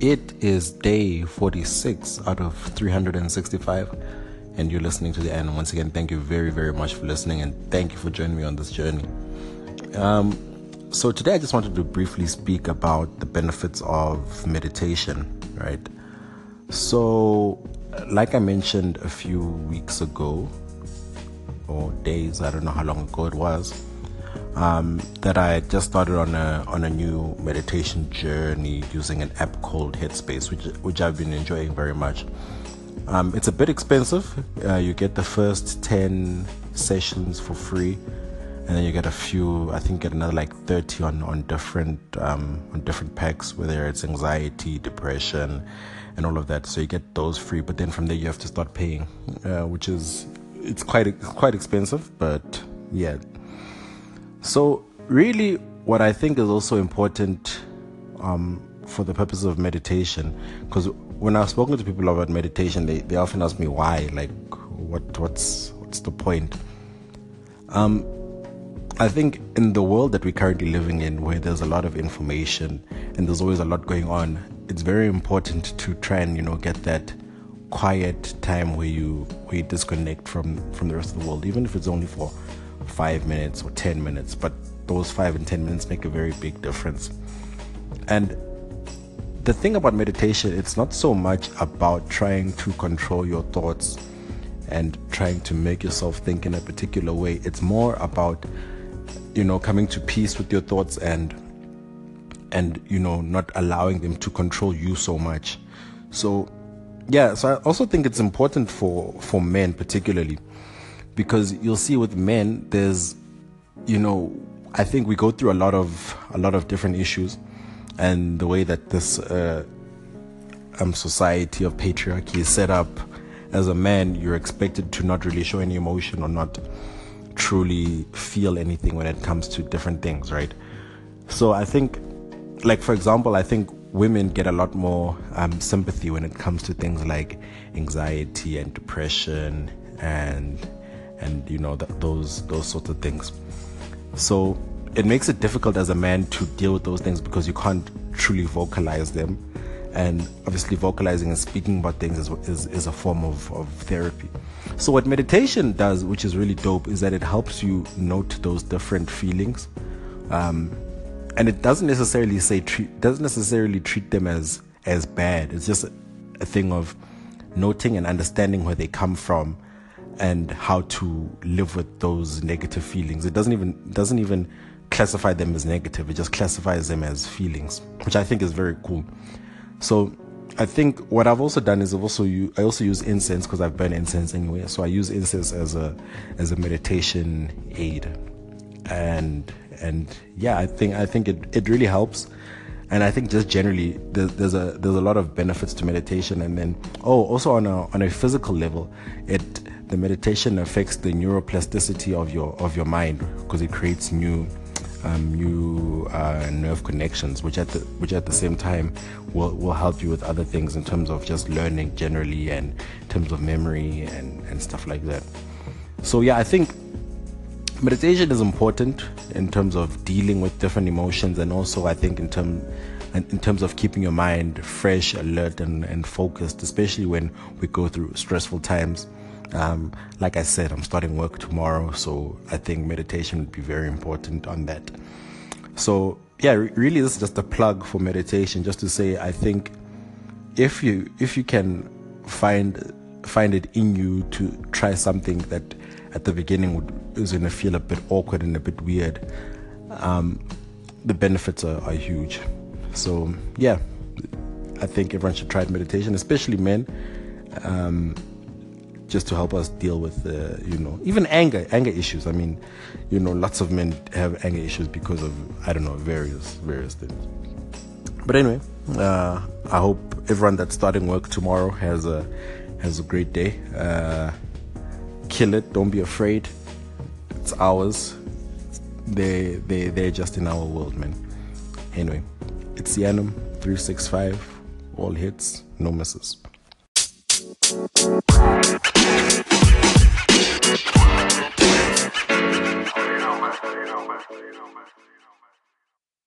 It is day 46 out of 365, and you're listening to the end. Once again, thank you very, very much for listening, and thank you for joining me on this journey. Um, so, today I just wanted to briefly speak about the benefits of meditation, right? So, like I mentioned a few weeks ago, or days, I don't know how long ago it was um, that I just started on a on a new meditation journey using an app called Headspace, which which I've been enjoying very much. Um, it's a bit expensive. Uh, you get the first ten sessions for free, and then you get a few. I think get another like thirty on on different um, on different packs, whether it's anxiety, depression, and all of that. So you get those free, but then from there you have to start paying, uh, which is it's quite quite expensive, but yeah so, really, what I think is also important um, for the purpose of meditation, because when I've spoken to people about meditation, they, they often ask me why, like, what what's what's the point? Um, I think in the world that we're currently living in, where there's a lot of information and there's always a lot going on, it's very important to try and you know get that quiet time where you where you disconnect from from the rest of the world, even if it's only for five minutes or 10 minutes, but those five and 10 minutes make a very big difference. And the thing about meditation, it's not so much about trying to control your thoughts and trying to make yourself think in a particular way. It's more about, you know, coming to peace with your thoughts and and you know not allowing them to control you so much so yeah so i also think it's important for for men particularly because you'll see with men there's you know i think we go through a lot of a lot of different issues and the way that this uh, um, society of patriarchy is set up. As a man you're expected to not really show any emotion or not truly feel anything when it comes to different things right? So i think like for example i think women get a lot more um, sympathy when it comes to things like anxiety and depression and and you know th- those those sorts of things. So it makes it difficult as a man to deal with those things because you can't truly vocalize them, and obviously vocalizing and speaking about things is is, is a form of, of therapy. So what meditation does, which is really dope, is that it helps you note those different feelings. Um, and it doesn't necessarily say treat doesn't necessarily treat them as as bad. It's just a, a thing of noting and understanding where they come from and how to live with those negative feelings. It doesn't even doesn't even classify them as negative. It just classifies them as feelings, which I think is very cool. So I think what I've also done is I've also also use incense because I've burned incense anyway. So I use incense as a as a meditation aid, and and yeah, I think I think it, it really helps. And I think just generally there's, there's a there's a lot of benefits to meditation, and then oh also on a on a physical level, it the meditation affects the neuroplasticity of your of your mind because it creates new um, new uh, nerve connections, which at the which at the same time will will help you with other things in terms of just learning generally and in terms of memory and and stuff like that. So yeah, I think meditation is important in terms of dealing with different emotions and also I think in term in terms of keeping your mind fresh, alert, and, and focused, especially when we go through stressful times. Um, like I said, I'm starting work tomorrow, so I think meditation would be very important on that. So yeah, really, this is just a plug for meditation, just to say I think if you if you can find find it in you to try something that at the beginning would, is going to feel a bit awkward and a bit weird, um, the benefits are, are huge. So yeah, I think everyone should try meditation, especially men. Um, just to help us deal with, uh, you know, even anger, anger issues. I mean, you know, lots of men have anger issues because of I don't know various various things. But anyway, uh, I hope everyone that's starting work tomorrow has a has a great day. Uh, kill it. Don't be afraid. It's ours. They they they're just in our world, man. Anyway, it's Yanum three six five. All hits, no misses.